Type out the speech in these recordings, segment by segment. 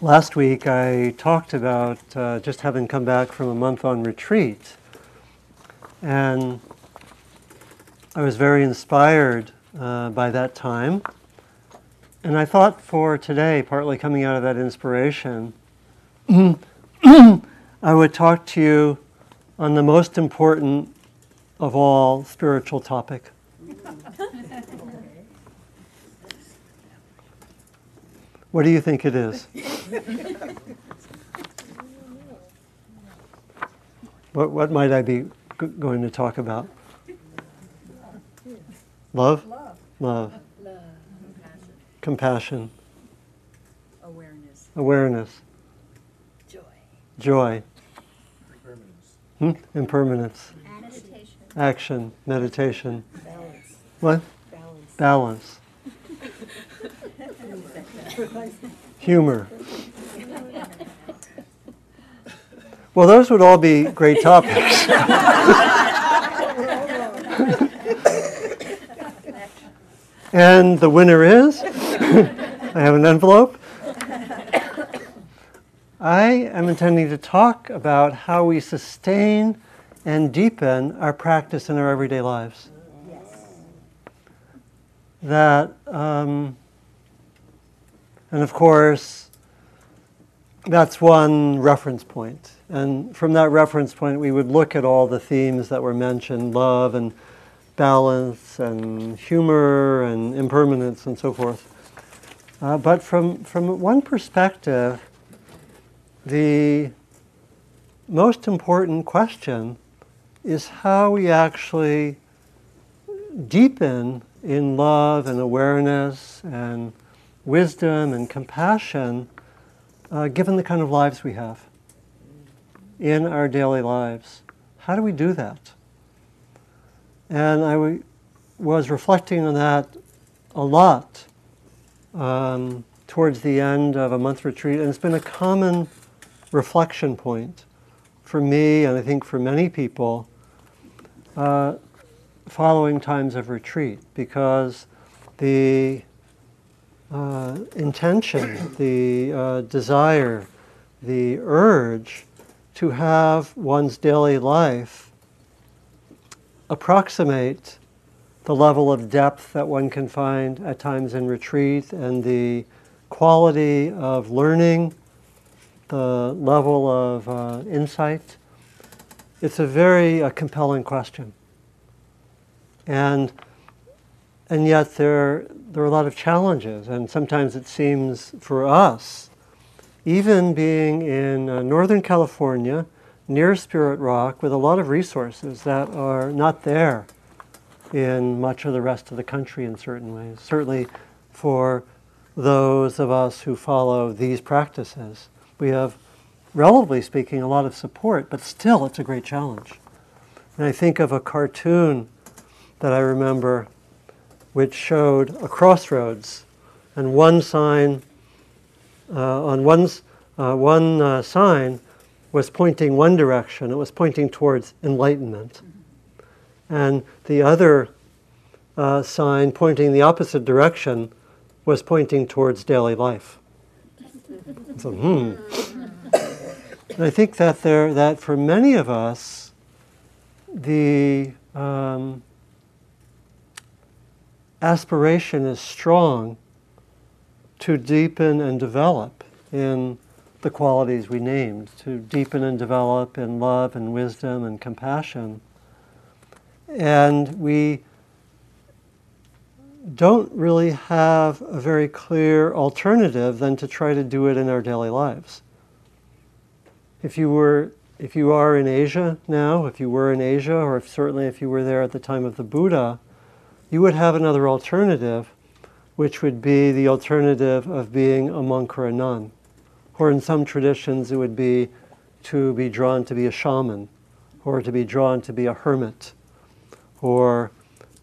Last week I talked about uh, just having come back from a month on retreat, and I was very inspired uh, by that time. And I thought for today, partly coming out of that inspiration, I would talk to you on the most important of all spiritual topic. What do you think it is? what, what might I be g- going to talk about? Love? Love. Love. Love. Compassion. Compassion. Awareness. Awareness. Joy. Joy. Impermanence. Hmm? Impermanence. Meditation. Action. Meditation. Balance. What? Balance. Balance. Humor. Well, those would all be great topics. and the winner is I have an envelope. I am intending to talk about how we sustain and deepen our practice in our everyday lives. Yes. That, um, and of course, that's one reference point. And from that reference point, we would look at all the themes that were mentioned love and balance and humor and impermanence and so forth. Uh, but from, from one perspective, the most important question is how we actually deepen in love and awareness and wisdom and compassion uh, given the kind of lives we have in our daily lives. How do we do that? And I w- was reflecting on that a lot um, towards the end of a month retreat, and it's been a common reflection point for me, and I think for many people, uh, following times of retreat, because the uh, intention, the uh, desire, the urge to have one's daily life approximate the level of depth that one can find at times in retreat and the quality of learning, the level of uh, insight. It's a very uh, compelling question. And, and yet there, there are a lot of challenges, and sometimes it seems for us, even being in uh, Northern California, near Spirit Rock, with a lot of resources that are not there in much of the rest of the country in certain ways. Certainly for those of us who follow these practices. We have, relatively speaking, a lot of support, but still it's a great challenge. And I think of a cartoon that I remember which showed a crossroads and one sign, uh, on one, uh, one uh, sign was pointing one direction, it was pointing towards enlightenment. And the other uh, sign pointing the opposite direction was pointing towards daily life. So, hmm. And I think that there, that for many of us, the um, aspiration is strong to deepen and develop in the qualities we named, to deepen and develop in love and wisdom and compassion. And we don't really have a very clear alternative than to try to do it in our daily lives. If you were if you are in Asia now, if you were in Asia, or if, certainly if you were there at the time of the Buddha, you would have another alternative, which would be the alternative of being a monk or a nun. Or in some traditions, it would be to be drawn to be a shaman, or to be drawn to be a hermit. Or,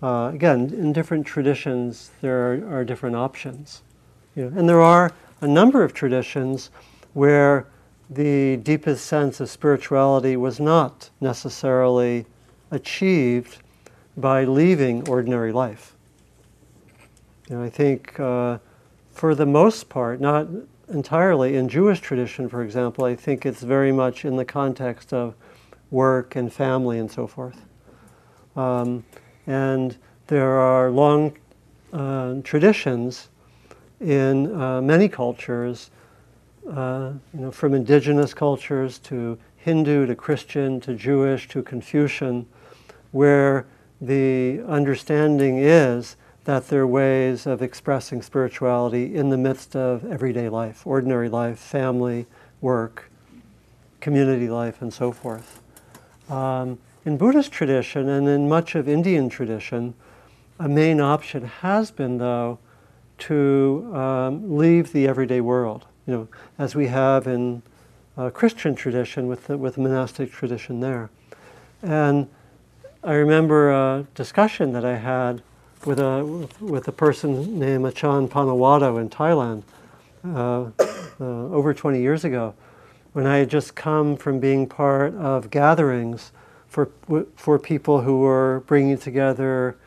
uh, again, in different traditions, there are, are different options. You know, and there are a number of traditions where the deepest sense of spirituality was not necessarily achieved by leaving ordinary life. Know, I think uh, for the most part, not entirely in Jewish tradition, for example. I think it's very much in the context of work and family and so forth. Um, and there are long uh, traditions in uh, many cultures, uh, you know, from indigenous cultures to Hindu to Christian to Jewish to Confucian, where the understanding is that there are ways of expressing spirituality in the midst of everyday life, ordinary life, family, work, community life, and so forth. Um, in Buddhist tradition and in much of Indian tradition, a main option has been, though, to um, leave the everyday world, you know, as we have in uh, Christian tradition with the, with monastic tradition there. And I remember a discussion that I had with a with a person named Achan Panyavaddho in Thailand uh, uh, over 20 years ago, when I had just come from being part of gatherings for for people who were bringing together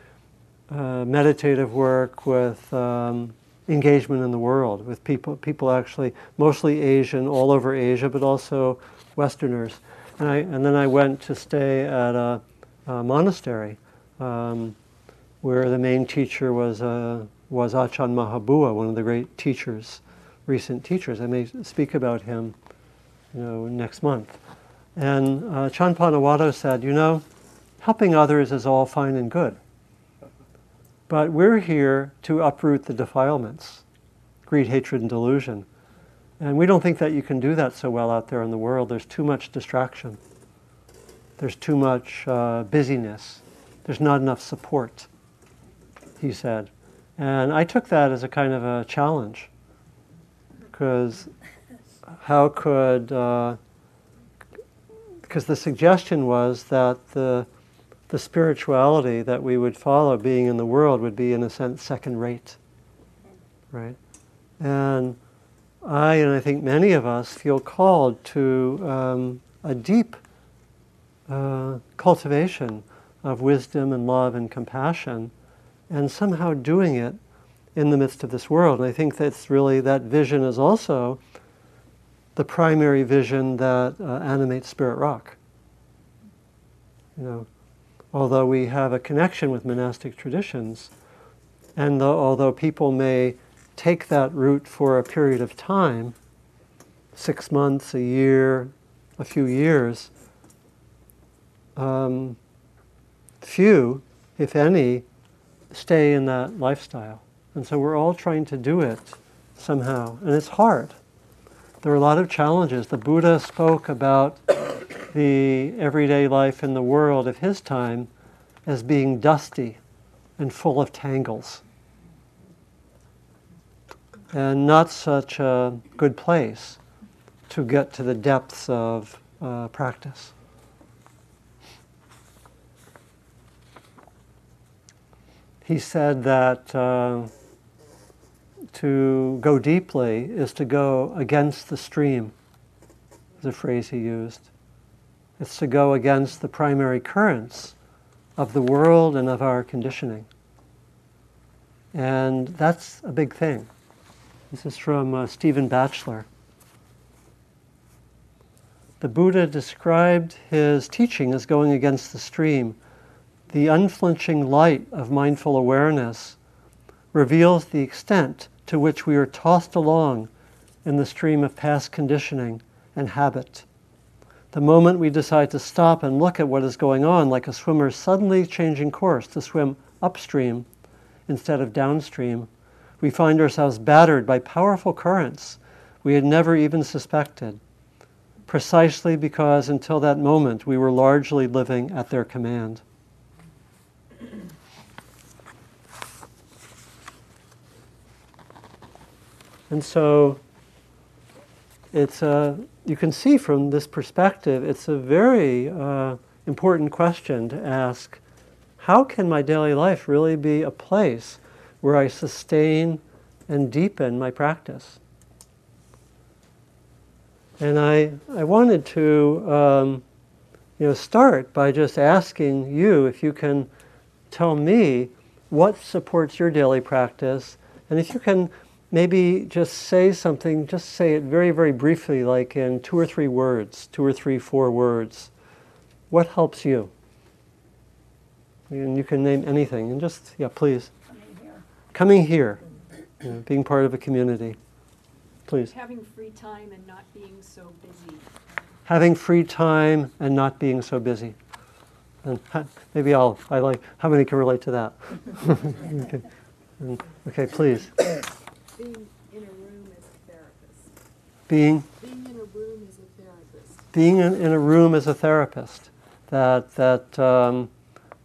uh, meditative work with um, engagement in the world, with people people actually mostly Asian, all over Asia, but also Westerners. And I and then I went to stay at a, a monastery. Um, where the main teacher was, uh, was Achan Mahabua, one of the great teachers, recent teachers. I may speak about him you know, next month. And uh, Chan Panyavaddho said, you know, helping others is all fine and good. But we're here to uproot the defilements, greed, hatred, and delusion. And we don't think that you can do that so well out there in the world. There's too much distraction. There's too much uh, busyness. There's not enough support he said. And I took that as a kind of a challenge because how could, because uh, the suggestion was that the, the spirituality that we would follow being in the world would be, in a sense, second rate. Right? And I, and I think many of us, feel called to um, a deep uh, cultivation of wisdom and love and compassion and somehow doing it in the midst of this world. And I think that's really, that vision is also the primary vision that uh, animates Spirit Rock. You know, although we have a connection with monastic traditions, and although people may take that route for a period of time, six months, a year, a few years, um, few, if any, stay in that lifestyle. And so we're all trying to do it somehow. And it's hard. There are a lot of challenges. The Buddha spoke about the everyday life in the world of his time as being dusty and full of tangles. And not such a good place to get to the depths of uh, practice. He said that uh, to go deeply is to go against the stream, a phrase he used. It's to go against the primary currents of the world and of our conditioning. And that's a big thing. This is from uh, Stephen Batchelor. The Buddha described his teaching as going against the stream the unflinching light of mindful awareness reveals the extent to which we are tossed along in the stream of past conditioning and habit. The moment we decide to stop and look at what is going on, like a swimmer suddenly changing course to swim upstream instead of downstream, we find ourselves battered by powerful currents we had never even suspected, precisely because until that moment we were largely living at their command. And so it's a, you can see from this perspective, it's a very uh, important question to ask how can my daily life really be a place where I sustain and deepen my practice? And I, I wanted to um, you know, start by just asking you if you can tell me what supports your daily practice, and if you can maybe just say something, just say it very, very briefly, like in two or three words, two or three, four words. What helps you? And you can name anything, and just, yeah, please. Coming here. Coming here, you know, being part of a community. Please. Having free time and not being so busy. Having free time and not being so busy. And maybe I'll, I like, how many can relate to that? okay. And- okay, please. Being in a room as a therapist. Being Being in a room as a therapist. being in, in a room as a therapist that that um,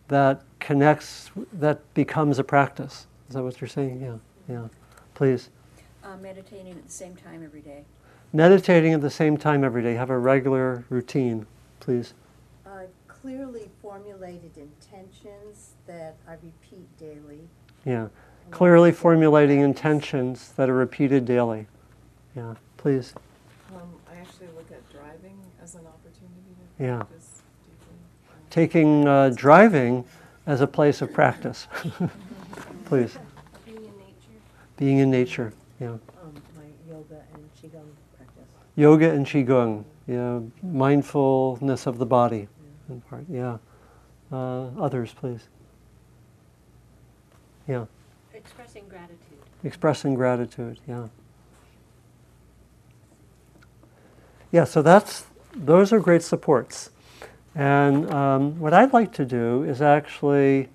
that connects that becomes a practice is that what you're saying yeah yeah please Uh, meditating at the same time every day. meditating at the same time every day have a regular routine please clearly formulated intentions that I repeat daily. yeah clearly formulating intentions that are repeated daily yeah please Um, I actually look at driving as an opportunity to Yeah. practice deeply. Taking uh, driving as a place of practice please Being in nature. being in nature yeah Um, my yoga and qigong practice. yoga and qigong, yeah, mindfulness of the body, in part, yeah. Uh, others, please. Yeah, Expressing gratitude. expressing gratitude, yeah. Yeah, so that's those are great supports, and um, what I'd like to do is actually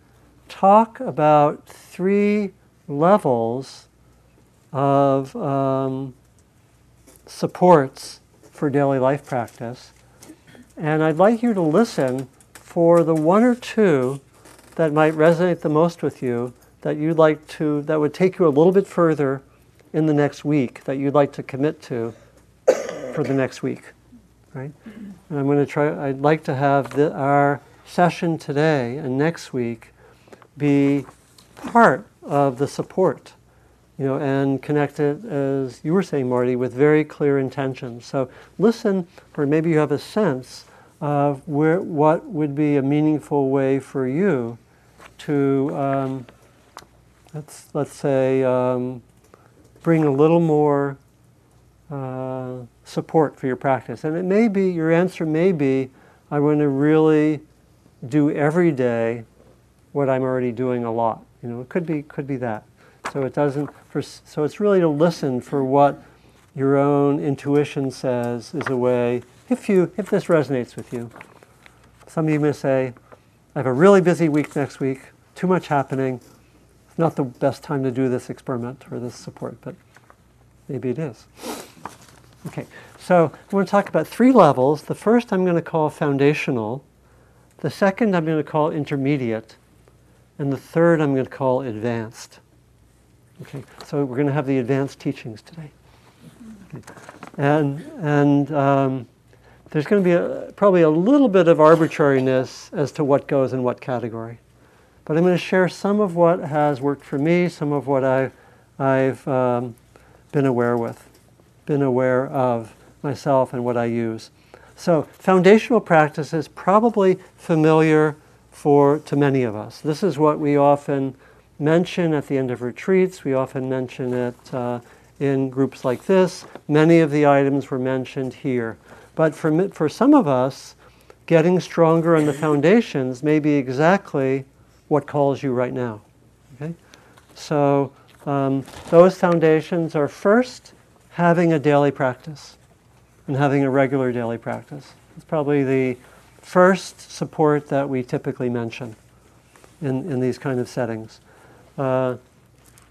talk about three levels of um, supports for daily life practice. And I'd like you to listen for the one or two that might resonate the most with you that you'd like to, that would take you a little bit further in the next week, that you'd like to commit to for the next week, right? And I'm going to try, I'd like to have the, our session today and next week be part of the support you know, and connect it, as you were saying, Marty, with very clear intentions. So listen, or maybe you have a sense of where, what would be a meaningful way for you to, um, let's, let's say, um, bring a little more uh, support for your practice. And it may be, your answer may be, I want to really do every day what I'm already doing a lot. You know, it could be, could be that. So it doesn't. For, so it's really to listen for what your own intuition says is a way. If you, if this resonates with you, some of you may say, "I have a really busy week next week. Too much happening. It's not the best time to do this experiment or this support, but maybe it is." Okay. So I want to talk about three levels. The first I'm going to call foundational. The second I'm going to call intermediate. And the third I'm going to call advanced. Okay, so we're going to have the advanced teachings today. Okay. And, and um, there's going to be a, probably a little bit of arbitrariness as to what goes in what category. But I'm going to share some of what has worked for me, some of what I've, I've um, been aware with, been aware of myself and what I use. So foundational practice is probably familiar for to many of us. This is what we often mention at the end of retreats. We often mention it uh, in groups like this. Many of the items were mentioned here. But for, for some of us, getting stronger on the foundations may be exactly what calls you right now. Okay? So um, those foundations are first having a daily practice and having a regular daily practice. It's probably the first support that we typically mention in, in these kind of settings. Uh,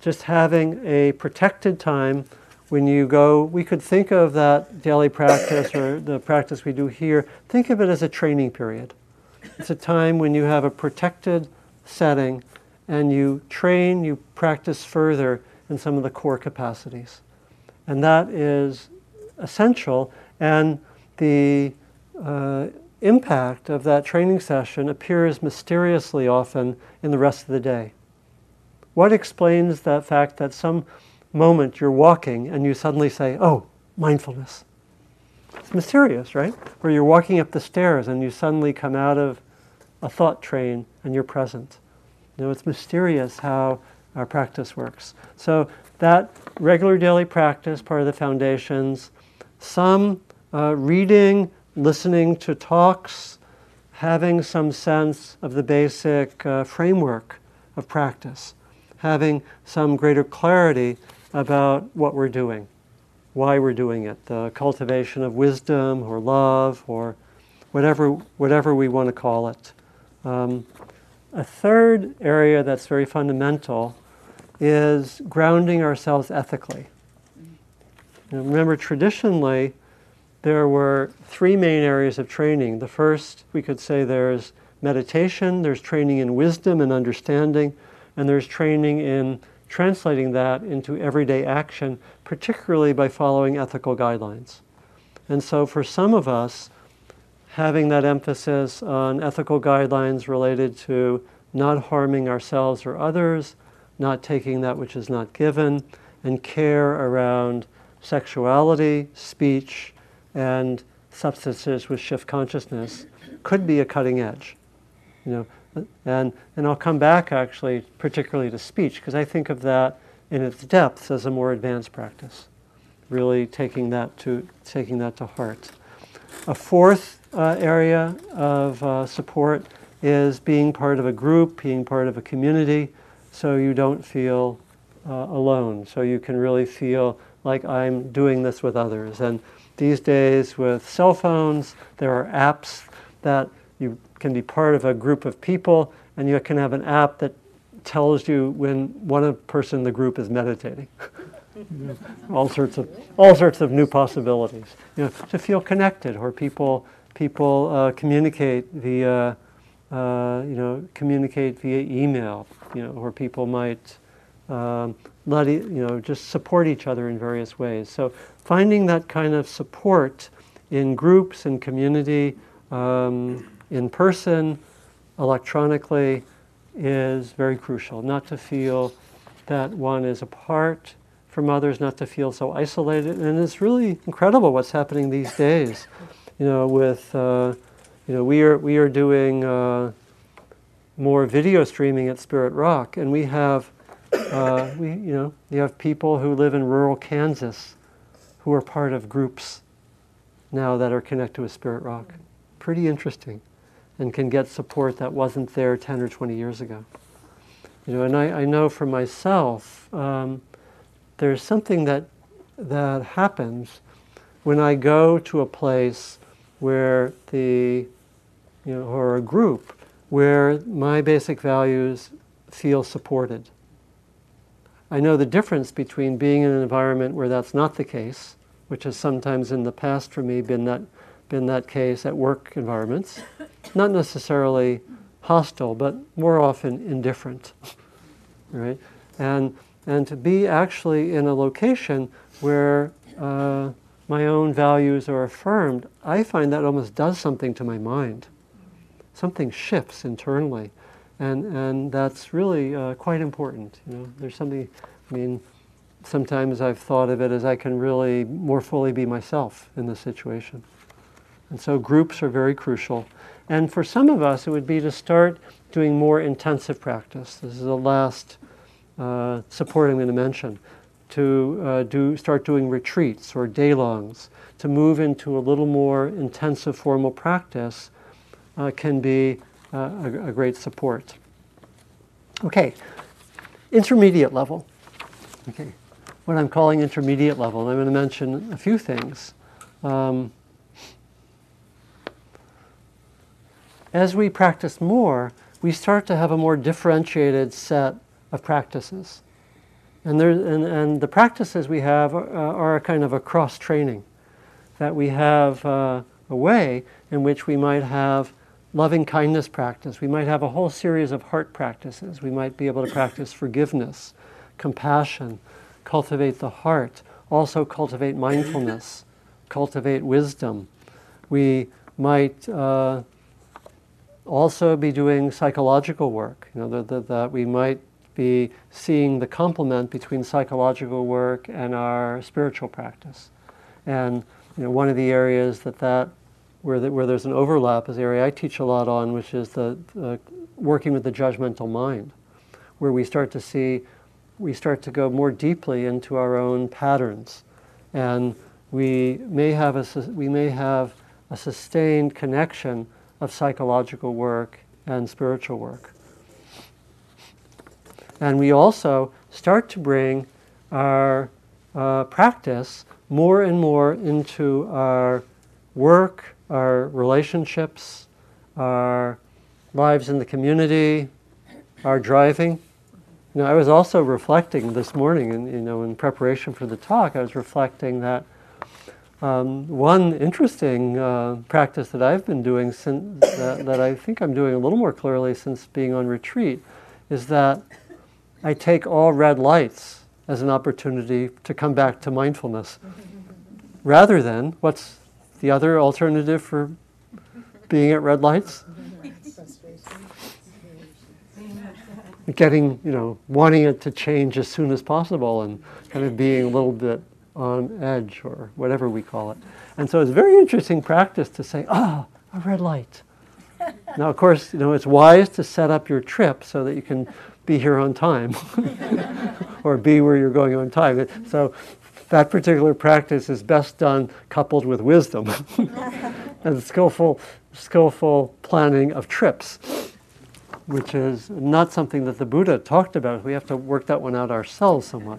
just having a protected time when you go, we could think of that daily practice or the practice we do here, think of it as a training period. It's a time when you have a protected setting and you train, you practice further in some of the core capacities. And that is essential. And the uh, impact of that training session appears mysteriously often in the rest of the day. What explains that fact that some moment you're walking and you suddenly say, oh, mindfulness? It's mysterious, right? Where you're walking up the stairs and you suddenly come out of a thought train and you're present. You know, it's mysterious how our practice works. So that regular daily practice, part of the foundations, some uh, reading, listening to talks, having some sense of the basic uh, framework of practice, having some greater clarity about what we're doing, why we're doing it, the cultivation of wisdom or love or whatever, whatever we want to call it. Um, a third area that's very fundamental is grounding ourselves ethically. Now, remember, traditionally, there were three main areas of training. The first, we could say there's meditation, there's training in wisdom and understanding, and there's training in translating that into everyday action, particularly by following ethical guidelines. And so, for some of us, having that emphasis on ethical guidelines related to not harming ourselves or others, not taking that which is not given, and care around sexuality, speech, and substances which shift consciousness could be a cutting edge. You know, and, and I'll come back actually, particularly to speech, because I think of that in its depths as a more advanced practice, really taking that to, taking that to heart. A fourth uh, area of uh, support is being part of a group, being part of a community, so you don't feel uh, alone. So you can really feel like I'm doing this with others. And these days, with cell phones, there are apps that you can be part of a group of people, and you can have an app that tells you when one person in the group is meditating. all sorts of all sorts of new possibilities. You know, to feel connected, or people people uh, communicate via uh, you know communicate via email. You know, or people might um, let you know just support each other in various ways. So finding that kind of support in groups and community, um, in person, electronically, is very crucial. Not to feel that one is apart from others, not to feel so isolated. And it's really incredible what's happening these days. You know, with uh, you know, we are we are doing uh, more video streaming at Spirit Rock, and we have uh, we you know you have people who live in rural Kansas who are part of groups now that are connected with Spirit Rock. Pretty interesting, and can get support that wasn't there 10 or 20 years ago. You know, and I, I know for myself, um, there's something that that happens when I go to a place where the you know or a group where my basic values feel supported. I know the difference between being in an environment where that's not the case, which has sometimes in the past for me been that, been that case at work environments, not necessarily hostile, but more often indifferent, right? And, and to be actually in a location where uh, my own values are affirmed, I find that almost does something to my mind. Something shifts internally and and that's really uh, quite important. You know, there's something. I mean, sometimes I've thought of it as I can really more fully be myself in this situation, and so groups are very crucial. And for some of us, it would be to start doing more intensive practice. This is the last uh, support I'm going to mention. To uh, do start doing retreats or day-longs, to move into a little more intensive formal practice, uh, can be uh, a, a, great support. Okay, intermediate level. Okay, what I'm calling intermediate level, I'm going to mention a few things. Um, as we practice more, we start to have a more differentiated set of practices. And, there, and, and the practices we have are, are a kind of a cross training, that we have uh, a way in which we might have loving kindness practice. We might have a whole series of heart practices. We might be able to practice forgiveness, compassion, cultivate the heart, also cultivate mindfulness, cultivate wisdom. We might uh, also be doing psychological work, you know, that, that, we might be seeing the complement between psychological work and our spiritual practice. And you know, one of the areas that that where, the, where there's an overlap is the area I teach a lot on, which is the, the working with the judgmental mind, where we start to see we start to go more deeply into our own patterns, and we may have a we may have a sustained connection of psychological work and spiritual work. And we also start to bring our uh, practice more and more into our work, our relationships, our lives in the community, our driving. You know, I was also reflecting this morning, and you know, in preparation for the talk, I was reflecting that um, one interesting uh, practice that I've been doing since that, that I think I'm doing a little more clearly since being on retreat is that I take all red lights as an opportunity to come back to mindfulness, rather than what's the other alternative for being at red lights? getting, you know, wanting it to change as soon as possible and kind of being a little bit on edge or whatever we call it. And so it's very interesting practice to say, ah, a red light. now, of course, you know, it's wise to set up your trip so that you can be here on time or be where you're going on time. So that particular practice is best done coupled with wisdom and skillful, skillful planning of trips which is not something that the Buddha talked about. We have to work that one out ourselves somewhat.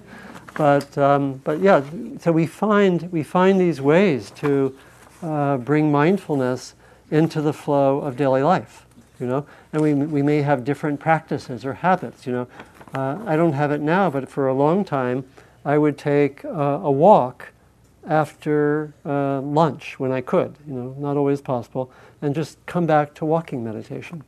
But, um, but yeah, so we find, we find these ways to uh, bring mindfulness into the flow of daily life, you know? And we, we may have different practices or habits, you know? Uh, I don't have it now, but for a long time, I would take uh, a walk after uh, lunch when I could, you know, not always possible, and just come back to walking meditation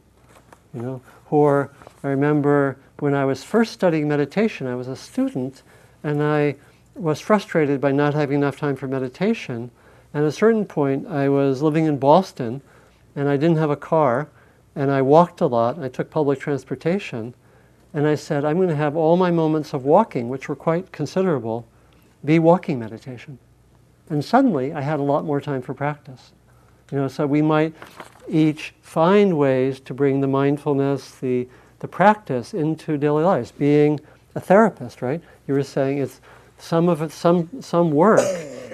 you know. Or I remember when I was first studying meditation, I was a student, and I was frustrated by not having enough time for meditation. And at a certain point, I was living in Boston, and I didn't have a car, and I walked a lot. I took public transportation, and I said, I'm going to have all my moments of walking, which were quite considerable, be walking meditation. And suddenly, I had a lot more time for practice. You know, so we might each find ways to bring the mindfulness, the, the practice into daily lives. Being a therapist, right? You were saying it's some of it, some, some work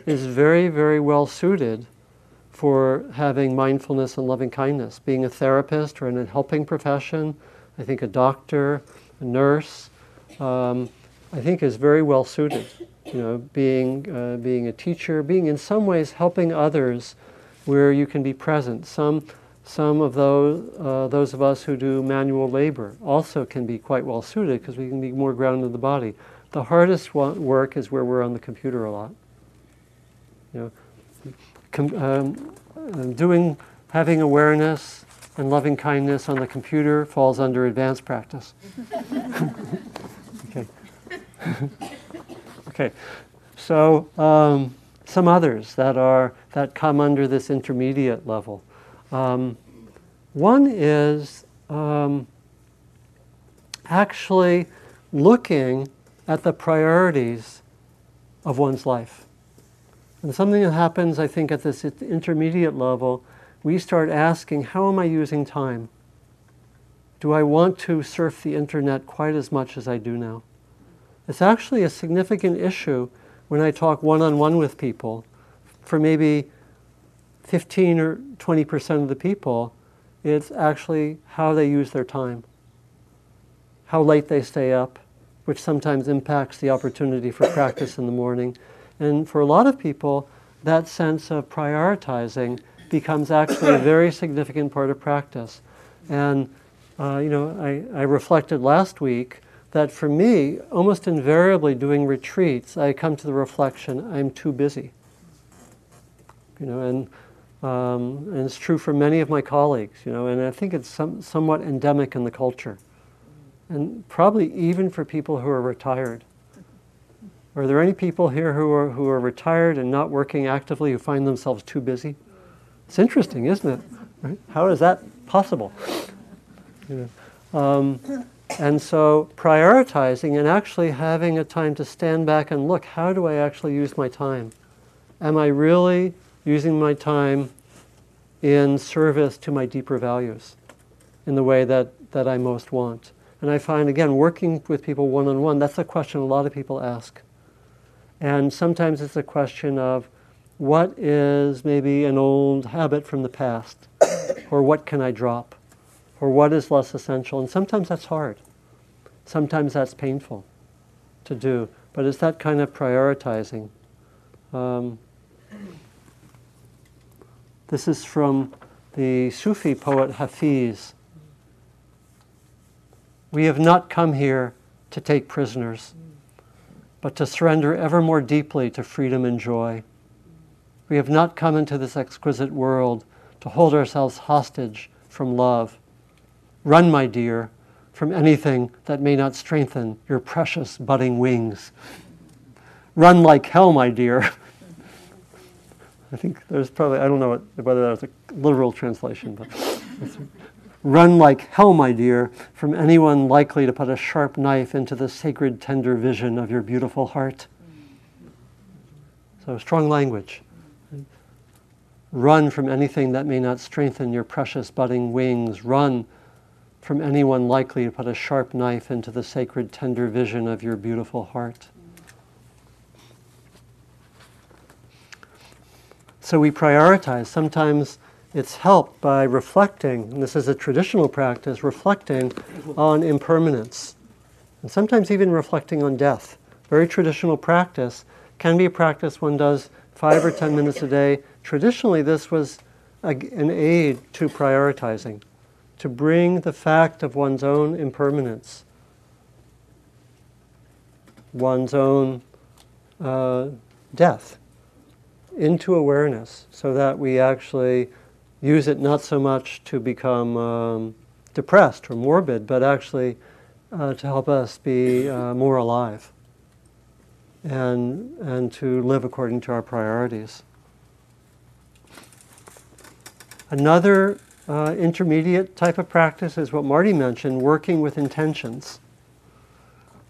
is very, very well suited for having mindfulness and loving kindness. Being a therapist or in a helping profession, I think a doctor, a nurse, um, I think is very well suited. You know, being, uh, being a teacher, being in some ways helping others where you can be present. Some some of those, uh, those of us who do manual labor also can be quite well suited because we can be more grounded in the body. The hardest work is where we're on the computer a lot. You know, um, uh, doing, having awareness and loving kindness on the computer falls under advanced practice. okay. okay. So um, some others that are that come under this intermediate level. Um, one is um, actually looking at the priorities of one's life. And something that happens, I think, at this intermediate level, we start asking, how am I using time? Do I want to surf the internet quite as much as I do now? It's actually a significant issue when I talk one on one with people. For maybe 15 or 20% of the people, it's actually how they use their time, how late they stay up, which sometimes impacts the opportunity for practice in the morning. And for a lot of people, that sense of prioritizing becomes actually a very significant part of practice. And, uh, you know, I, I reflected last week that for me, almost invariably doing retreats, I come to the reflection I'm too busy. You know, and um, and it's true for many of my colleagues, you know, and I think it's some, somewhat endemic in the culture. And probably even for people who are retired. Are there any people here who are, who are retired and not working actively who find themselves too busy? It's interesting, isn't it? Right? How is that possible? You know, um, and so prioritizing and actually having a time to stand back and look, how do I actually use my time? Am I really using my time in service to my deeper values in the way that, that I most want. And I find, again, working with people one on one, that's a question a lot of people ask. And sometimes it's a question of what is maybe an old habit from the past, or what can I drop, or what is less essential. And sometimes that's hard. Sometimes that's painful to do. But it's that kind of prioritizing. Um, this is from the Sufi poet Hafiz. We have not come here to take prisoners, but to surrender ever more deeply to freedom and joy. We have not come into this exquisite world to hold ourselves hostage from love. Run, my dear, from anything that may not strengthen your precious budding wings. Run like hell, my dear. I think there's probably, I don't know whether that's a literal translation, but run like hell, my dear, from anyone likely to put a sharp knife into the sacred, tender vision of your beautiful heart. So, strong language. Run from anything that may not strengthen your precious budding wings. Run from anyone likely to put a sharp knife into the sacred, tender vision of your beautiful heart. So we prioritize. Sometimes it's helped by reflecting, and this is a traditional practice, reflecting on impermanence. And sometimes even reflecting on death. Very traditional practice can be a practice one does five or ten minutes a day. Traditionally, this was a, an aid to prioritizing, to bring the fact of one's own impermanence, one's own uh, death into awareness so that we actually use it not so much to become um, depressed or morbid, but actually uh, to help us be uh, more alive and, and to live according to our priorities. Another uh, intermediate type of practice is what Marty mentioned working with intentions.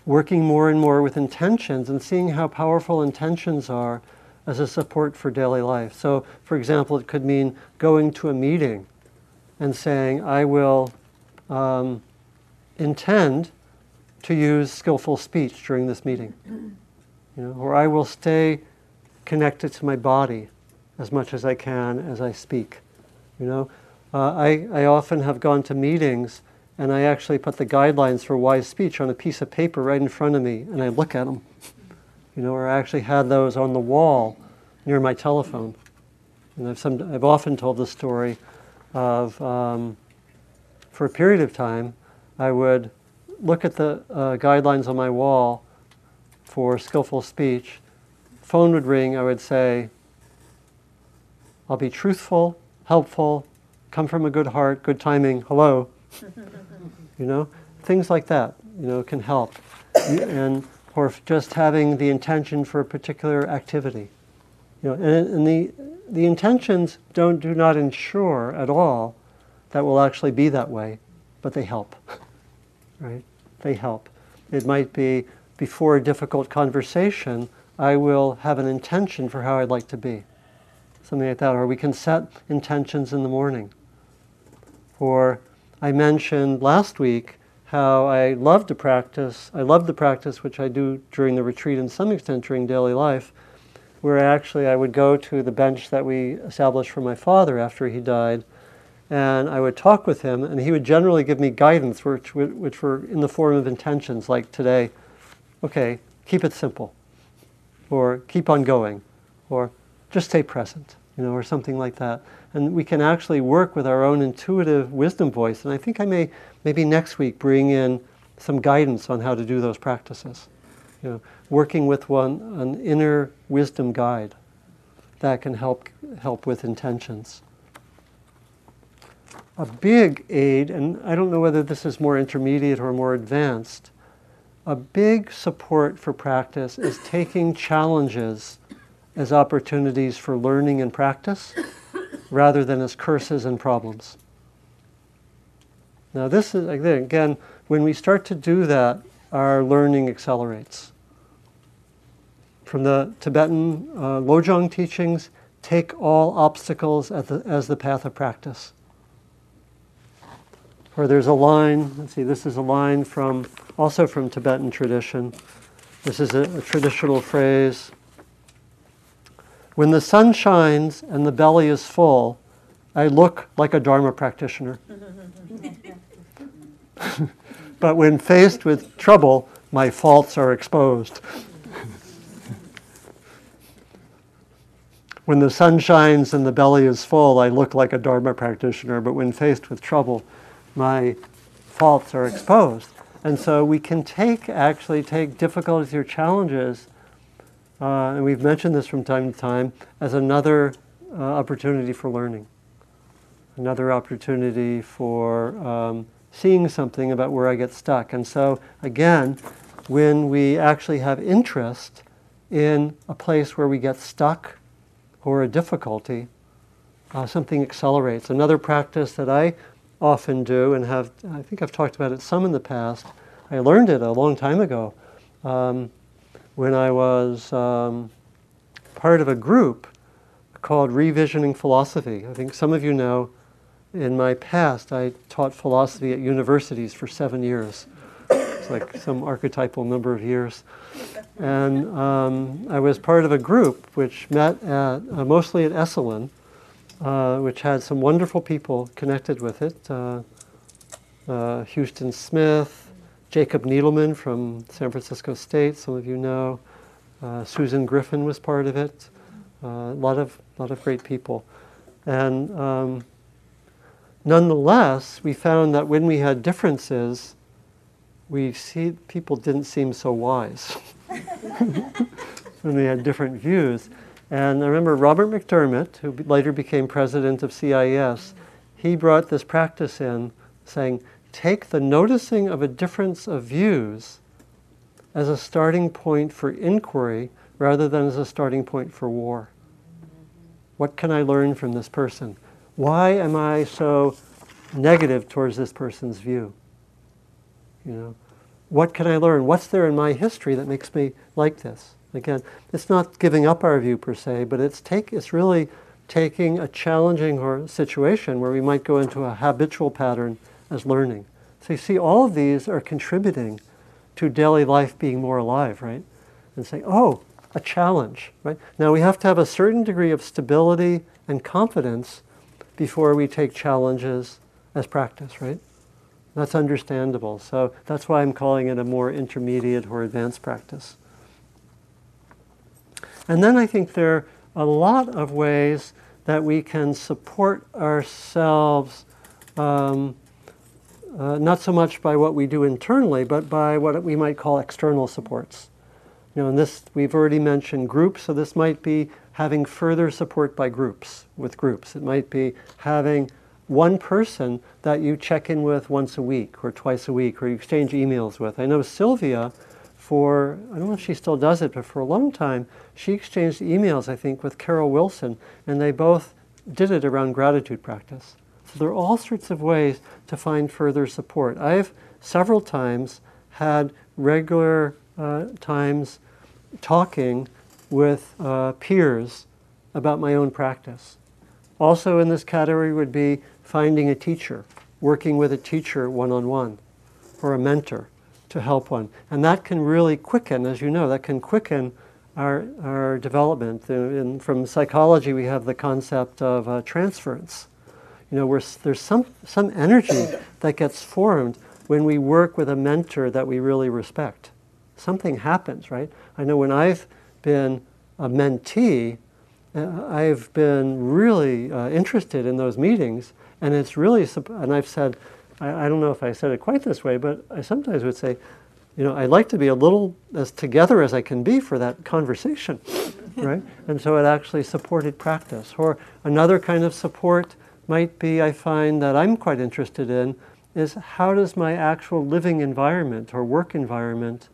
Working more and more with intentions and seeing how powerful intentions are as a support for daily life. So, for example, it could mean going to a meeting and saying, I will um, intend to use skillful speech during this meeting. You know, or I will stay connected to my body as much as I can as I speak. You know, uh, I, I often have gone to meetings and I actually put the guidelines for wise speech on a piece of paper right in front of me and I look at them you know, or I actually had those on the wall near my telephone. And I've, some, I've often told the story of, um, for a period of time, I would look at the uh, guidelines on my wall for skillful speech. Phone would ring, I would say, I'll be truthful, helpful, come from a good heart, good timing, hello. you know, things like that, you know, can help. And or just having the intention for a particular activity. You know, and, and the, the intentions don't, do not ensure at all that will actually be that way, but they help, right? They help. It might be before a difficult conversation, I will have an intention for how I'd like to be. Something like that. Or we can set intentions in the morning. Or I mentioned last week how I love to practice. I love the practice, which I do during the retreat and some extent during daily life, where actually I would go to the bench that we established for my father after he died, and I would talk with him, and he would generally give me guidance, which, which were in the form of intentions, like today, okay, keep it simple, or keep on going, or just stay present, you know, or something like that. And we can actually work with our own intuitive wisdom voice. And I think I may maybe next week bring in some guidance on how to do those practices. You know, working with one an inner wisdom guide that can help help with intentions. A big aid, and I don't know whether this is more intermediate or more advanced, a big support for practice is taking challenges as opportunities for learning and practice rather than as curses and problems. Now, this is, again, when we start to do that, our learning accelerates. From the Tibetan uh, Lojong teachings, take all obstacles as the, as the path of practice. Or there's a line, let's see, this is a line from, also from Tibetan tradition. This is a, a traditional phrase. When the sun shines and the belly is full, I look like a Dharma practitioner. but when faced with trouble, my faults are exposed. when the sun shines and the belly is full, I look like a Dharma practitioner, but when faced with trouble, my faults are exposed. And so we can take, actually take difficulties or challenges, uh, and we've mentioned this from time to time, as another uh, opportunity for learning, another opportunity for um, seeing something about where I get stuck. And so, again, when we actually have interest in a place where we get stuck or a difficulty, uh, something accelerates. Another practice that I often do and have, I think I've talked about it some in the past. I learned it a long time ago um, when I was um, part of a group called Revisioning Philosophy. I think some of you know in my past I taught philosophy at universities for seven years. It's like some archetypal number of years. And um, I was part of a group which met at, uh, mostly at Esalen uh, which had some wonderful people connected with it. Uh, uh, Huston Smith, Jacob Needleman from San Francisco State, some of you know. Uh, Susan Griffin was part of it. Uh, a lot of, lot of great people. And um, nonetheless, we found that when we had differences, we see people didn't seem so wise when we had different views. And I remember Robert McDermott, who later became president of CIIS, he brought this practice in saying, take the noticing of a difference of views as a starting point for inquiry rather than as a starting point for war. What can I learn from this person? Why am I so negative towards this person's view? You know, what can I learn? What's there in my history that makes me like this? Again, it's not giving up our view per se, but it's take it's really taking a challenging or situation where we might go into a habitual pattern as learning. So you see, all of these are contributing to daily life being more alive, right? And say, oh, a challenge, right? Now we have to have a certain degree of stability and confidence before we take challenges as practice, right? That's understandable. So that's why I'm calling it a more intermediate or advanced practice. And then I think there are a lot of ways that we can support ourselves, um, uh, not so much by what we do internally, but by what we might call external supports. You know, and this we've already mentioned groups, so this might be having further support by groups with groups. It might be having one person that you check in with once a week or twice a week or you exchange emails with. I know Sylvia for, I don't know if she still does it, but for a long time, she exchanged emails, I think, with Carol Wilson, and they both did it around gratitude practice. So there are all sorts of ways to find further support. I've several times had regular uh, times talking with uh, peers about my own practice. Also, in this category would be finding a teacher, working with a teacher one on one, or a mentor to help one. And that can really quicken, as you know, that can quicken our, our development. And from psychology, we have the concept of uh, transference. You know, there's some, some energy that gets formed when we work with a mentor that we really respect. Something happens, right? I know when I've been a mentee, uh, I've been really uh, interested in those meetings, and it's really, and I've said, I, I don't know if I said it quite this way, but I sometimes would say, you know, I'd like to be a little as together as I can be for that conversation, right? And so it actually supported practice. Or another kind of support might be, I find that I'm quite interested in, is how does my actual living environment or work environment,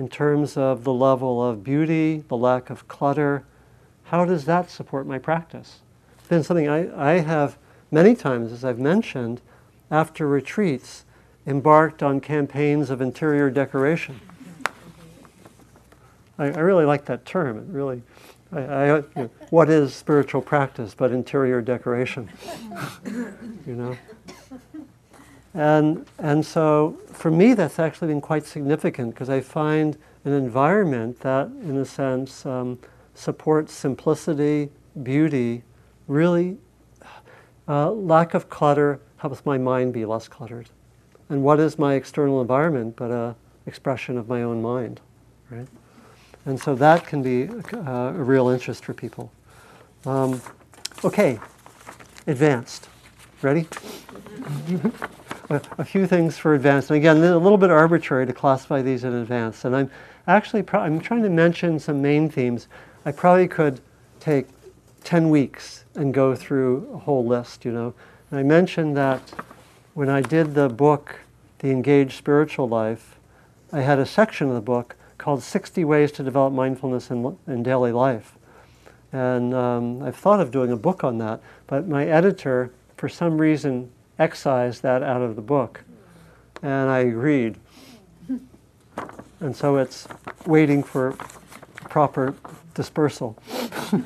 in terms of the level of beauty, the lack of clutter, how does that support my practice? It's been something I, I have many times, as I've mentioned, after retreats, embarked on campaigns of interior decoration. I, I really like that term. It really, I, I, you know, what is spiritual practice but interior decoration? you know. And, and so for me, that's actually been quite significant because I find an environment that, in a sense, um, supports simplicity, beauty, really uh, lack of clutter helps my mind be less cluttered. And what is my external environment but an expression of my own mind, right? And so that can be uh, a real interest for people. Um, okay, advanced. Ready? a, few things for advanced. And again, a little bit arbitrary to classify these in advance. And I'm actually pro- I'm trying to mention some main themes. I probably could take 10 weeks and go through a whole list, you know. And I mentioned that when I did the book, The Engaged Spiritual Life, I had a section of the book called 60 Ways to Develop Mindfulness in, in Daily Life. And um, I've thought of doing a book on that, but my editor, for some reason, excised that out of the book. And I agreed. And so it's waiting for proper dispersal.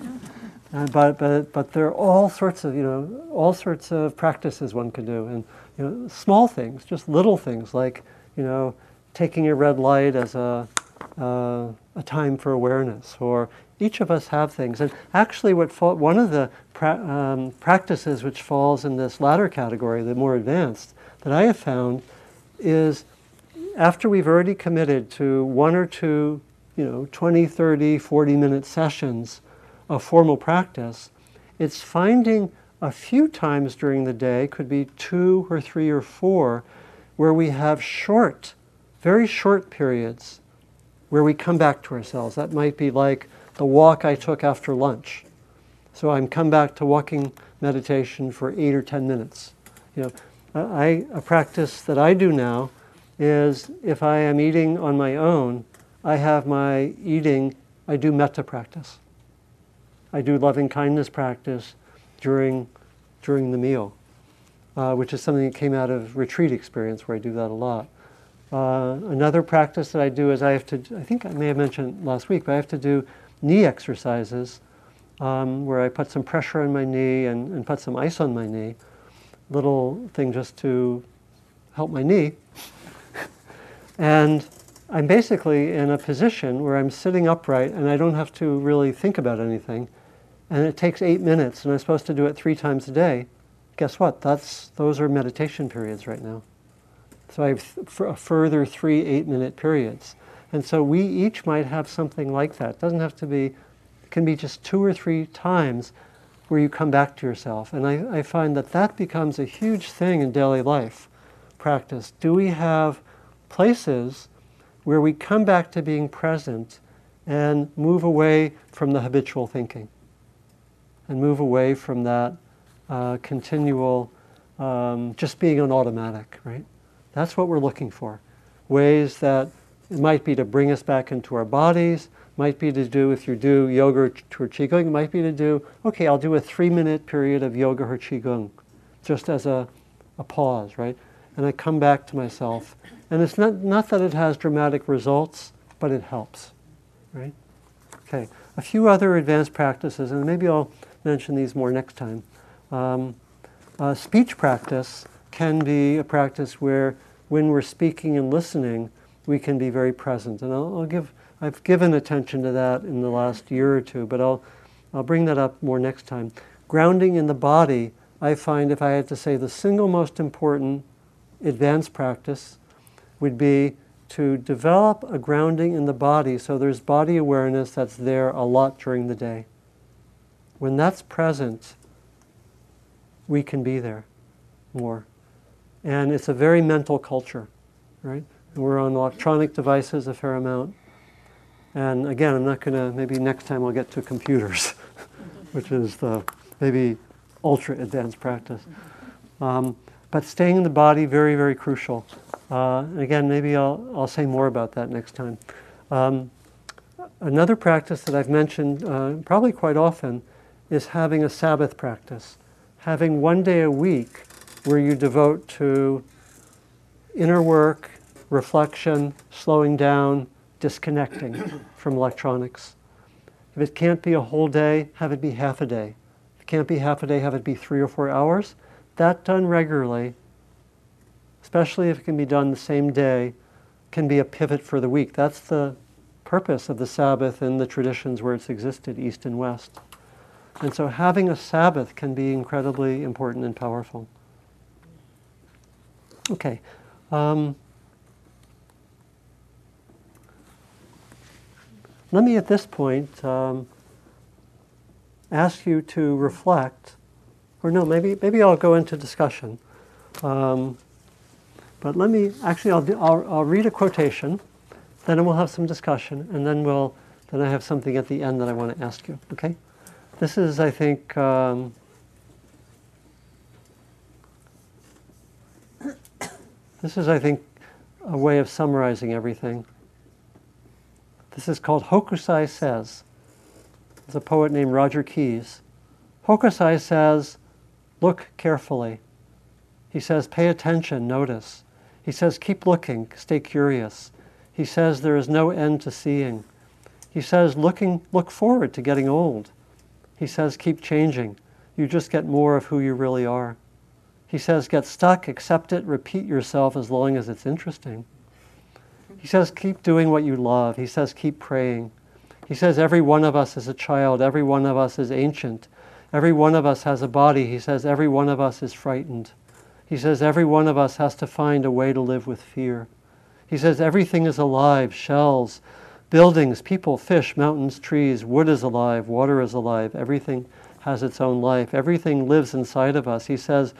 But, but, but there are all sorts of, you know, all sorts of practices one can do. And, you know, small things, just little things like, you know, taking a red light as a, uh, a time for awareness, or each of us have things. And actually, what one of the pra- um, practices which falls in this latter category, the more advanced, that I have found is after we've already committed to one or two, you know, 20, 30, 40 minute sessions of formal practice, it's finding a few times during the day, could be two or three or four, where we have short, very short periods where we come back to ourselves. That might be like the walk I took after lunch. So I'm come back to walking meditation for eight or ten minutes. You know, I, a practice that I do now is if I am eating on my own, I have my eating, I do metta practice. I do loving kindness practice during, during the meal, uh, which is something that came out of retreat experience where I do that a lot. Uh, another practice that I do is I have to, I think I may have mentioned last week, but I have to do knee exercises um, where I put some pressure on my knee and, and put some ice on my knee. Little thing just to help my knee. and I'm basically in a position where I'm sitting upright and I don't have to really think about anything. And it takes eight minutes and I'm supposed to do it three times a day. Guess what? That's, those are meditation periods right now. So I have a further three eight minute periods. And so we each might have something like that. It doesn't have to be, it can be just two or three times where you come back to yourself. And I, I find that that becomes a huge thing in daily life practice. Do we have places where we come back to being present and move away from the habitual thinking and move away from that uh, continual um, just being on automatic, right? That's what we're looking for. Ways that it might be to bring us back into our bodies, might be to do, if you do yoga or qigong, might be to do, okay, I'll do a three minute period of yoga or qigong, just as a, a pause, right? And I come back to myself. And it's not, not that it has dramatic results, but it helps, right? Okay, a few other advanced practices, and maybe I'll mention these more next time. Um, uh, speech practice can be a practice where, when we're speaking and listening, we can be very present. And I'll, I'll, give, I've given attention to that in the last year or two, but I'll, I'll bring that up more next time. Grounding in the body, I find if I had to say the single most important advanced practice would be to develop a grounding in the body so there's body awareness that's there a lot during the day. When that's present, we can be there more. And it's a very mental culture, right? We're on electronic devices a fair amount. And again, I'm not going to, maybe next time I'll get to computers, which is the maybe ultra advanced practice. Um, but staying in the body, very, very crucial. Uh, again, maybe I'll, I'll say more about that next time. Um, another practice that I've mentioned uh, probably quite often is having a Sabbath practice, having one day a week where you devote to inner work, reflection, slowing down, disconnecting from electronics. If it can't be a whole day, have it be half a day. If it can't be half a day, have it be three or four hours. That done regularly especially if it can be done the same day, can be a pivot for the week. That's the purpose of the Sabbath in the traditions where it's existed, East and West. And so having a Sabbath can be incredibly important and powerful. Okay. Um, let me at this point um, ask you to reflect, or no, maybe, maybe I'll go into discussion. Um, but let me, actually, I'll, do, I'll, I'll read a quotation, then we'll have some discussion, and then we'll, then I have something at the end that I want to ask you, okay? This is, I think, um, this is, I think, a way of summarizing everything. This is called Hokusai Says. It's a poet named Roger Keyes. Hokusai says, look carefully. He says, pay attention, notice. He says, keep looking, stay curious. He says, there is no end to seeing. He says, looking, look forward to getting old. He says, keep changing. You just get more of who you really are. He says, get stuck, accept it, repeat yourself as long as it's interesting. He says, keep doing what you love. He says, keep praying. He says, every one of us is a child. Every one of us is ancient. Every one of us has a body. He says, every one of us is frightened. He says, every one of us has to find a way to live with fear. He says, everything is alive shells, buildings, people, fish, mountains, trees. Wood is alive, water is alive. Everything has its own life. Everything lives inside of us. He says,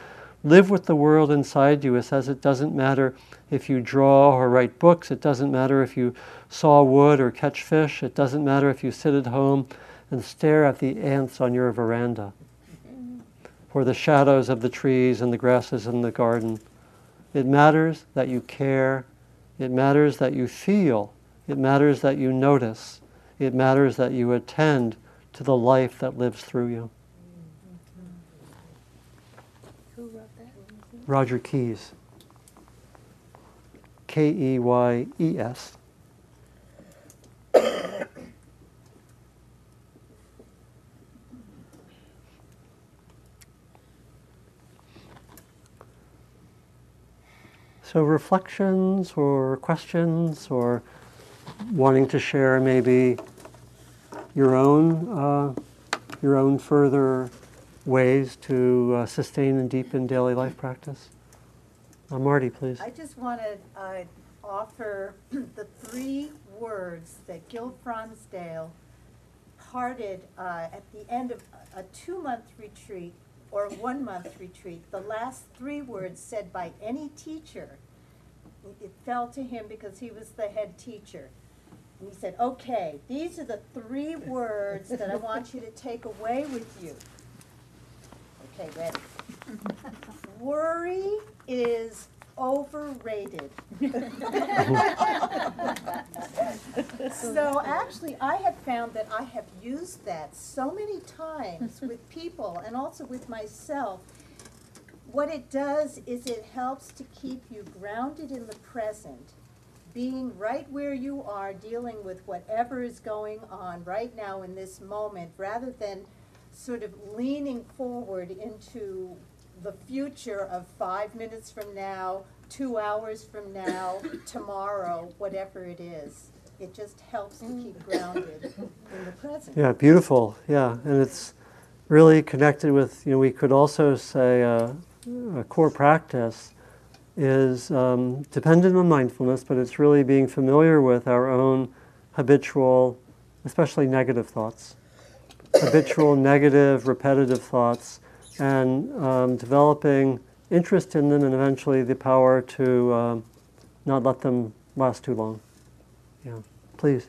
live with the world inside you. He says, it doesn't matter if you draw or write books. It doesn't matter if you saw wood or catch fish. It doesn't matter if you sit at home and stare at the ants on your veranda or the shadows of the trees and the grasses in the garden. It matters that you care. It matters that you feel. It matters that you notice. It matters that you attend to the life that lives through you. Who wrote that? Roger Keyes. K E Y E S. So, reflections or questions or wanting to share maybe your own, uh, your own further ways to uh, sustain and deepen daily life practice? Uh, Marty, please. I just want to uh, offer the three words that Gil Fronsdal parted uh, at the end of a two-month retreat or one-month retreat. The last three words said by any teacher, it fell to him because he was the head teacher. And he said, okay, these are the three words that I want you to take away with you. Okay, ready? Worry is overrated. so actually, I have found that I have used that so many times with people and also with myself. What it does is it helps to keep you grounded in the present, being right where you are, dealing with whatever is going on right now in this moment, rather than sort of leaning forward into the future of five minutes from now, two hours from now, tomorrow, whatever it is. It just helps to keep grounded in the present. Yeah, beautiful. Yeah, and it's really connected with, you know, we could also say uh, a core practice is um, dependent on mindfulness, but it's really being familiar with our own habitual, especially negative thoughts, habitual, negative, repetitive thoughts, and um, developing interest in them and eventually the power to um, not let them last too long. Yeah, please.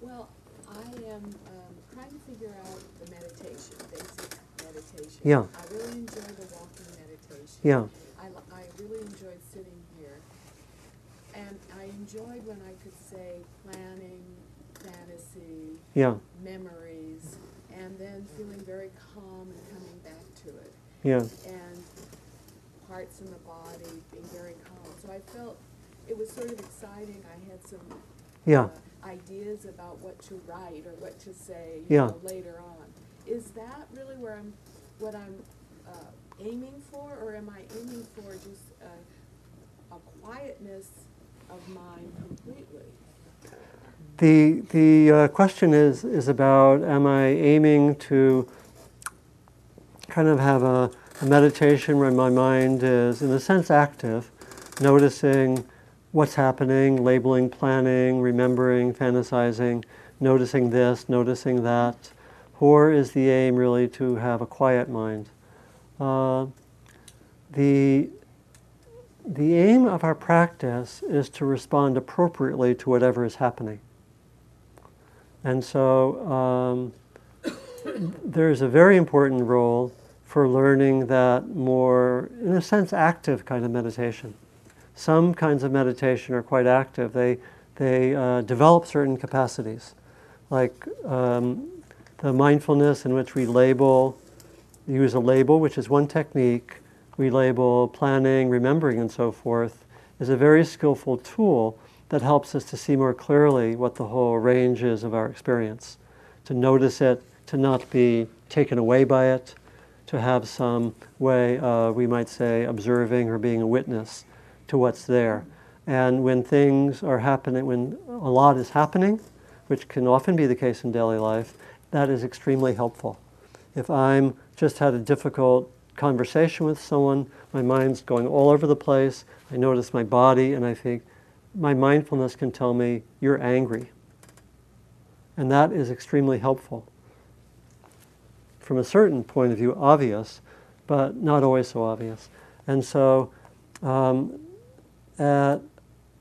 Well, I am um, trying to figure out the meditation, basic meditation. Yeah. I really enjoy the walking meditation. Yeah. I, I really enjoyed sitting here. And I enjoyed when I could say planning, fantasy, Yeah, memories, and then feeling very calm and coming back to it. Yeah, and parts in the body being very calm. So I felt it was sort of exciting. I had some yeah. uh, ideas about what to write or what to say Yeah. know, later on. Is that really where I'm, what I'm uh, aiming for, or am I aiming for just uh, a quietness of mind completely. The, the uh, question is, is about am I aiming to kind of have a, a meditation where my mind is, in a sense, active, noticing what's happening, labeling, planning, remembering, fantasizing, noticing this, noticing that? Or is the aim really to have a quiet mind? Uh, the, the aim of our practice is to respond appropriately to whatever is happening. And so um, there's a very important role for learning that more, in a sense, active kind of meditation. Some kinds of meditation are quite active. They, they uh, develop certain capacities, like um, the mindfulness in which we label, use a label, which is one technique. We label planning, remembering, and so forth, is a very skillful tool that helps us to see more clearly what the whole range is of our experience, to notice it, to not be taken away by it, to have some way, we might say, observing or being a witness to what's there. And when things are happening, when a lot is happening, which can often be the case in daily life, that is extremely helpful. If I'm just had a difficult conversation with someone, my mind's going all over the place, I notice my body, and I think, my mindfulness can tell me, you're angry. And that is extremely helpful. From a certain point of view, obvious, but not always so obvious. And so, um, at,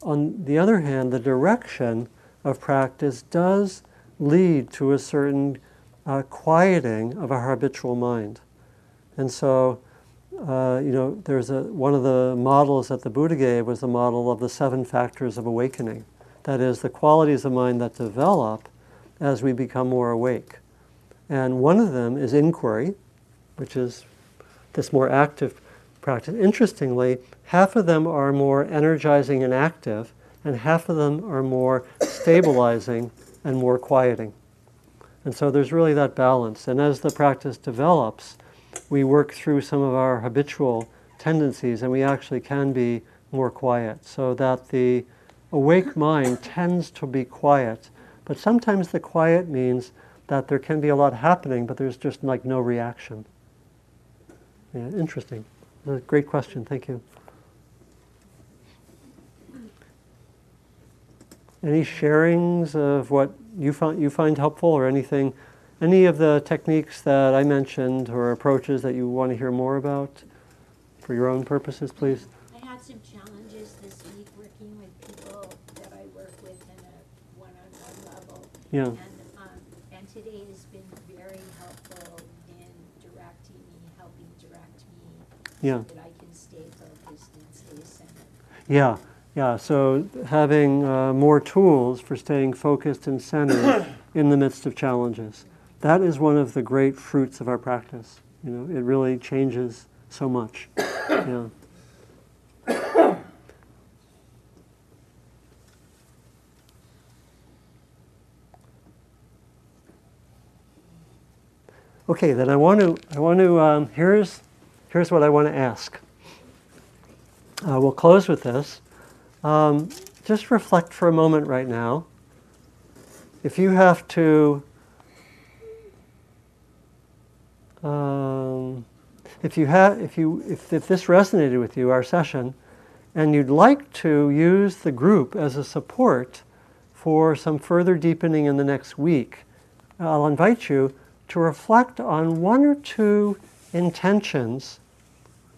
on the other hand, the direction of practice does lead to a certain uh, quieting of our habitual mind. And so, uh, you know, there's a, one of the models that the Buddha gave was the model of the seven factors of awakening. That is, the qualities of mind that develop as we become more awake. And one of them is inquiry, which is this more active practice. Interestingly, half of them are more energizing and active, and half of them are more stabilizing and more quieting. And so there's really that balance. And as the practice develops, we work through some of our habitual tendencies and we actually can be more quiet. So that the awake mind tends to be quiet. But sometimes the quiet means that there can be a lot happening, but there's just like no reaction. Yeah, interesting. Uh, great question. Thank you. Any sharings of what you find you find helpful, or anything, any of the techniques that I mentioned or approaches that you want to hear more about, for your own purposes, please. I had some challenges this week working with people that I work with in a one-on-one level. Yeah. And, um, and today has been very helpful in directing me, helping direct me. Yeah. So that I can stay focused and stay centered. Yeah, yeah. So having uh, more tools for staying focused and centered in the midst of challenges. That is one of the great fruits of our practice. You know, it really changes so much. Yeah. Okay, then I want to. I want to. Um, here's, here's what I want to ask. Uh, we'll close with this. Um, just reflect for a moment right now. If you have to, um, if you have, if you, if, if this resonated with you, our session, and you'd like to use the group as a support for some further deepening in the next week, I'll invite you to reflect on one or two intentions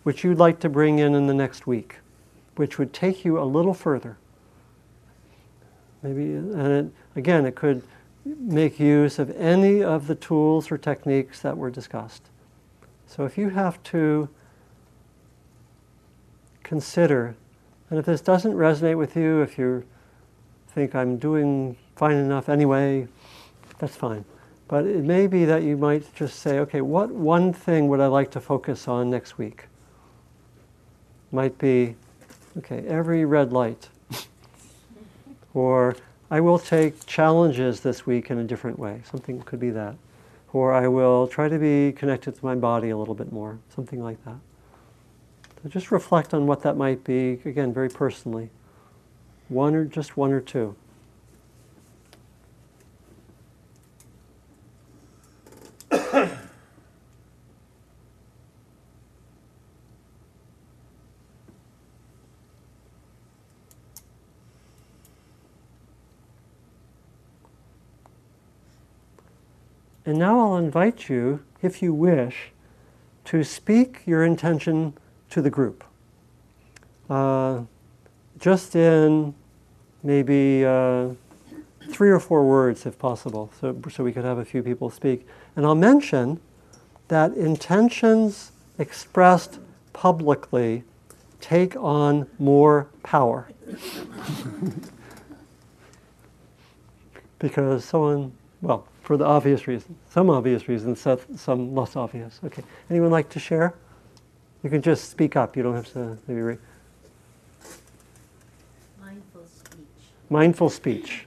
which you'd like to bring in in the next week, which would take you a little further. Maybe, and it, again, it could make use of any of the tools or techniques that were discussed. So if you have to consider, and if this doesn't resonate with you, if you think I'm doing fine enough anyway, that's fine. But it may be that you might just say, okay, what one thing would I like to focus on next week? Might be, okay, every red light. or I will take challenges this week in a different way. Something could be that. Or I will try to be connected to my body a little bit more. Something like that. So just reflect on what that might be, again, very personally. One or just one or two. And now I'll invite you, if you wish, to speak your intention to the group. Uh, just in maybe uh, three or four words, if possible, so, so we could have a few people speak. And I'll mention that intentions expressed publicly take on more power. because someone, well, for the obvious reason, some obvious reasons, some- some less obvious. Okay. Anyone like to share? You can just speak up. You don't have to maybe. Re- Mindful speech. mindful speech.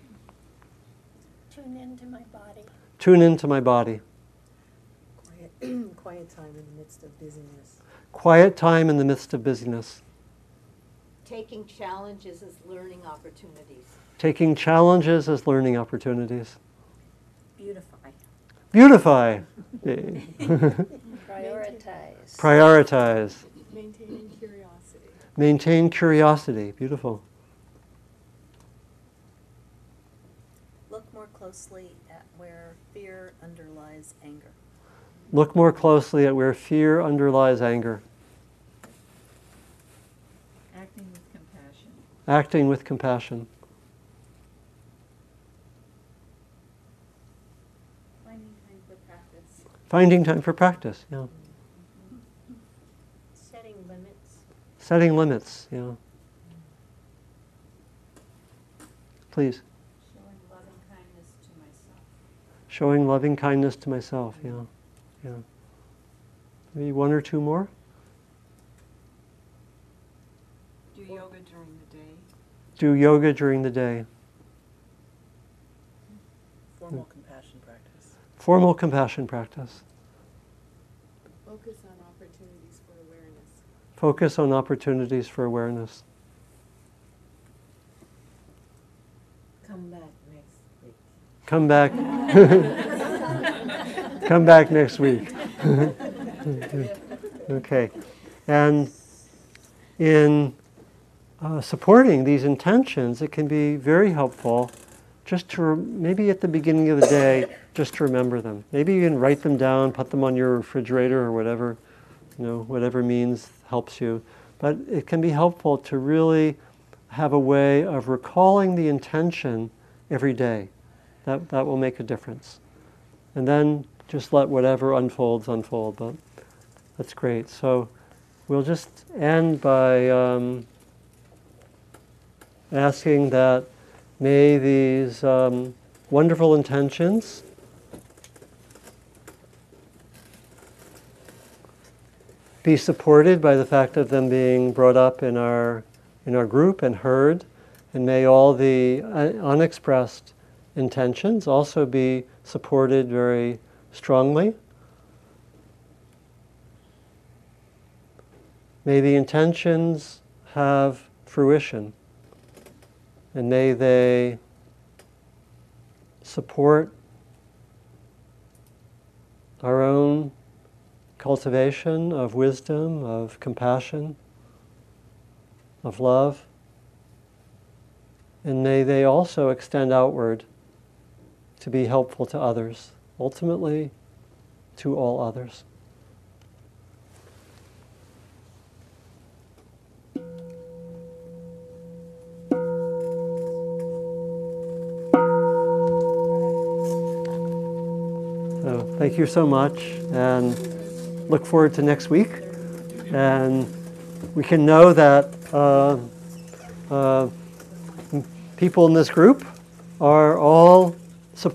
Tune into my body. Tune into my body. Quiet, quiet time in the midst of busyness. Quiet time in the midst of busyness. Taking challenges as learning opportunities. Taking challenges as learning opportunities. Beautify. Beautify. Prioritize. Prioritize. Maintaining curiosity. Maintain curiosity. Beautiful. Look more closely at where fear underlies anger. Look more closely at where fear underlies anger. Acting with compassion. Acting with compassion. Finding time for practice. Finding time for practice. Yeah. Setting limits. Setting limits. Yeah. Please. Showing loving kindness to myself. Showing loving kindness to myself. Yeah. Yeah. Maybe one or two more? Do yoga during the day. Do yoga during the day. Formal compassion practice. Formal compassion practice. Focus on opportunities for awareness. Focus on opportunities for awareness. Come back next week. Come back. Come back next week. okay. And in uh, supporting these intentions, it can be very helpful just to rem- maybe at the beginning of the day, just to remember them. Maybe you can write them down, put them on your refrigerator or whatever, you know, whatever means helps you. But it can be helpful to really have a way of recalling the intention every day. That, that will make a difference. And then just let whatever unfolds unfold. But that's great. So we'll just end by um, asking that may these um, wonderful intentions be supported by the fact of them being brought up in our in our group and heard, and may all the uh, unexpressed intentions also be supported very strongly. May the intentions have fruition, and may they support our own cultivation of wisdom, of compassion, of love. And may they also extend outward to be helpful to others, ultimately to all others. So thank you so much and look forward to next week. And we can know that uh, uh, people in this group are all,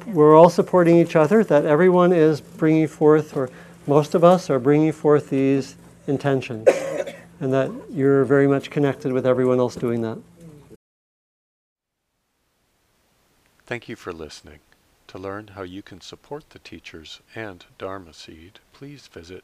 we're all supporting each other, that everyone is bringing forth, or most of us are bringing forth these intentions. And that you're very much connected with everyone else doing that. Thank you for listening. To learn how you can support the teachers and Dharma Seed, please visit